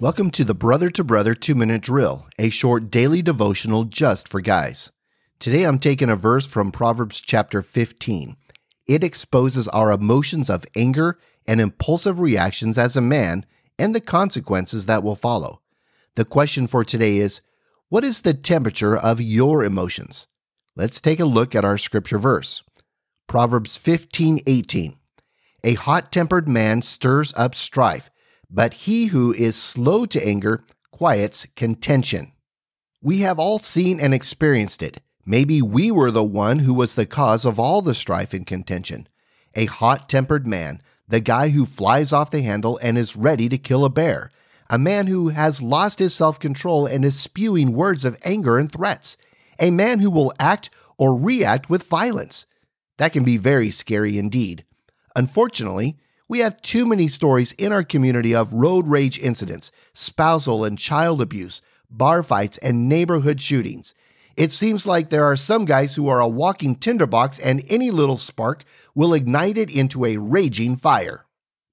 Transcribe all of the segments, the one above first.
Welcome to the Brother to Brother 2 Minute Drill, a short daily devotional just for guys. Today I'm taking a verse from Proverbs chapter 15. It exposes our emotions of anger and impulsive reactions as a man and the consequences that will follow. The question for today is What is the temperature of your emotions? Let's take a look at our scripture verse. Proverbs 15 18. A hot tempered man stirs up strife, but he who is slow to anger quiets contention. We have all seen and experienced it. Maybe we were the one who was the cause of all the strife and contention. A hot tempered man, the guy who flies off the handle and is ready to kill a bear, a man who has lost his self control and is spewing words of anger and threats, a man who will act or react with violence. That can be very scary indeed. Unfortunately, we have too many stories in our community of road rage incidents, spousal and child abuse, bar fights, and neighborhood shootings. It seems like there are some guys who are a walking tinderbox and any little spark will ignite it into a raging fire.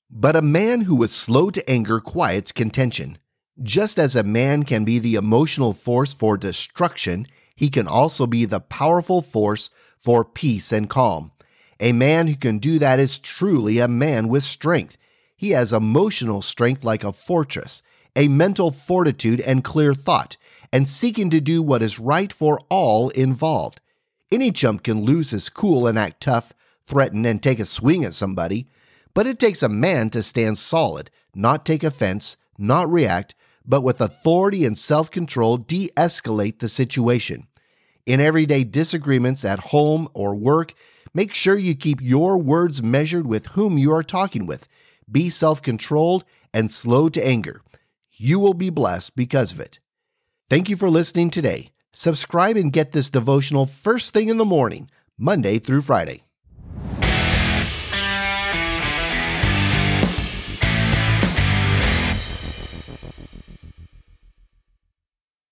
But a man who is slow to anger quiets contention. Just as a man can be the emotional force for destruction, he can also be the powerful force for peace and calm. A man who can do that is truly a man with strength. He has emotional strength like a fortress, a mental fortitude and clear thought, and seeking to do what is right for all involved. Any chump can lose his cool and act tough, threaten, and take a swing at somebody, but it takes a man to stand solid, not take offense, not react, but with authority and self control de escalate the situation. In everyday disagreements at home or work, Make sure you keep your words measured with whom you are talking with. Be self controlled and slow to anger. You will be blessed because of it. Thank you for listening today. Subscribe and get this devotional first thing in the morning, Monday through Friday.